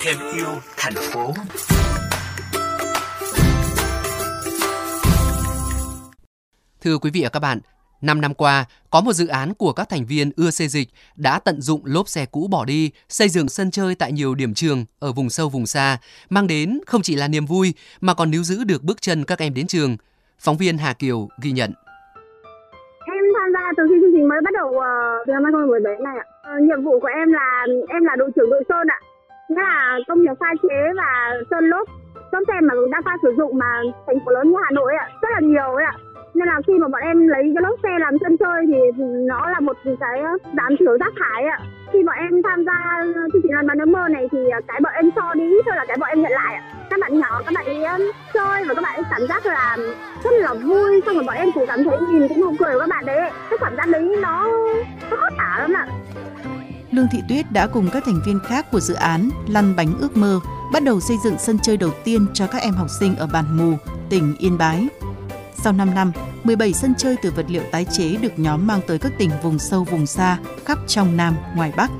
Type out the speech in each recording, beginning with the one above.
thêm yêu thành phố. Thưa quý vị và các bạn, 5 năm qua, có một dự án của các thành viên ưa xây dịch đã tận dụng lốp xe cũ bỏ đi, xây dựng sân chơi tại nhiều điểm trường ở vùng sâu vùng xa, mang đến không chỉ là niềm vui mà còn níu giữ được bước chân các em đến trường. Phóng viên Hà Kiều ghi nhận thì mới bắt đầu uh, từ năm 2017 này ạ. Uh, nhiệm vụ của em là em là đội trưởng đội sơn ạ. Nghĩa là công việc pha chế và sơn lốp. Lốp xe mà đang pha sử dụng mà thành phố lớn như Hà Nội ạ, rất là nhiều ạ nên là khi mà bọn em lấy cái lốp xe làm sân chơi thì nó là một cái giảm thiểu rác thải ạ khi bọn em tham gia chương trình làm bán ước mơ này thì ờ, cái bọn em cho đi thôi là cái bọn em nhận lại ạ chơi và các bạn ấy cảm giác là rất là vui xong rồi bọn em cũng cảm thấy nhìn cũng không cười của các bạn đấy cái cảm giác đấy nó nó khó tả lắm ạ Lương Thị Tuyết đã cùng các thành viên khác của dự án Lăn bánh ước mơ bắt đầu xây dựng sân chơi đầu tiên cho các em học sinh ở Bản Mù, tỉnh Yên Bái. Sau 5 năm, 17 sân chơi từ vật liệu tái chế được nhóm mang tới các tỉnh vùng sâu vùng xa khắp trong Nam, ngoài Bắc.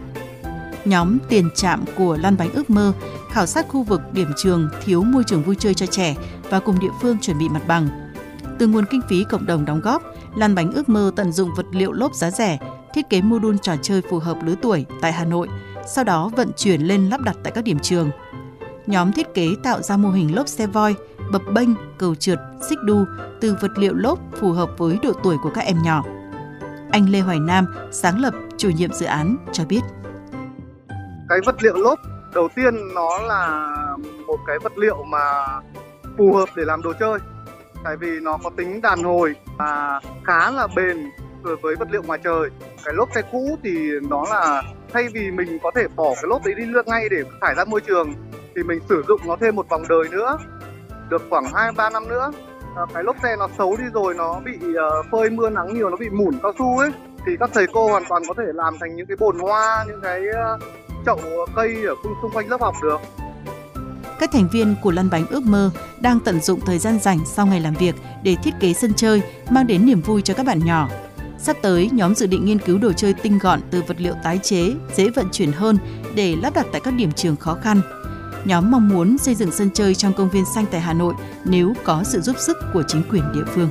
Nhóm tiền trạm của Lan Bánh Ước Mơ khảo sát khu vực điểm trường thiếu môi trường vui chơi cho trẻ và cùng địa phương chuẩn bị mặt bằng. Từ nguồn kinh phí cộng đồng đóng góp, Lan Bánh Ước Mơ tận dụng vật liệu lốp giá rẻ, thiết kế mô đun trò chơi phù hợp lứa tuổi tại Hà Nội, sau đó vận chuyển lên lắp đặt tại các điểm trường. Nhóm thiết kế tạo ra mô hình lốp xe voi, bập bênh, cầu trượt, xích đu từ vật liệu lốp phù hợp với độ tuổi của các em nhỏ. Anh Lê Hoài Nam, sáng lập, chủ nhiệm dự án cho biết. Cái vật liệu lốp đầu tiên nó là một cái vật liệu mà phù hợp để làm đồ chơi. Tại vì nó có tính đàn hồi và khá là bền với vật liệu ngoài trời. Cái lốp xe cũ thì nó là thay vì mình có thể bỏ cái lốp đấy đi lượt ngay để thải ra môi trường, thì mình sử dụng nó thêm một vòng đời nữa, được khoảng 2 3 năm nữa à, cái lốp xe nó xấu đi rồi, nó bị ờ, phơi mưa nắng nhiều, nó bị mủn cao su ấy, thì các thầy cô hoàn toàn có thể làm thành những cái bồn hoa, những cái ờ, chậu cây ở xung quanh lớp học được các thành viên của Lăn Bánh Ước Mơ đang tận dụng thời gian rảnh sau ngày làm việc để thiết kế sân chơi, mang đến niềm vui cho các bạn nhỏ. Sắp tới, nhóm dự định nghiên cứu đồ chơi tinh gọn từ vật liệu tái chế, dễ vận chuyển hơn để lắp đặt tại các điểm trường khó khăn nhóm mong muốn xây dựng sân chơi trong công viên xanh tại Hà Nội nếu có sự giúp sức của chính quyền địa phương.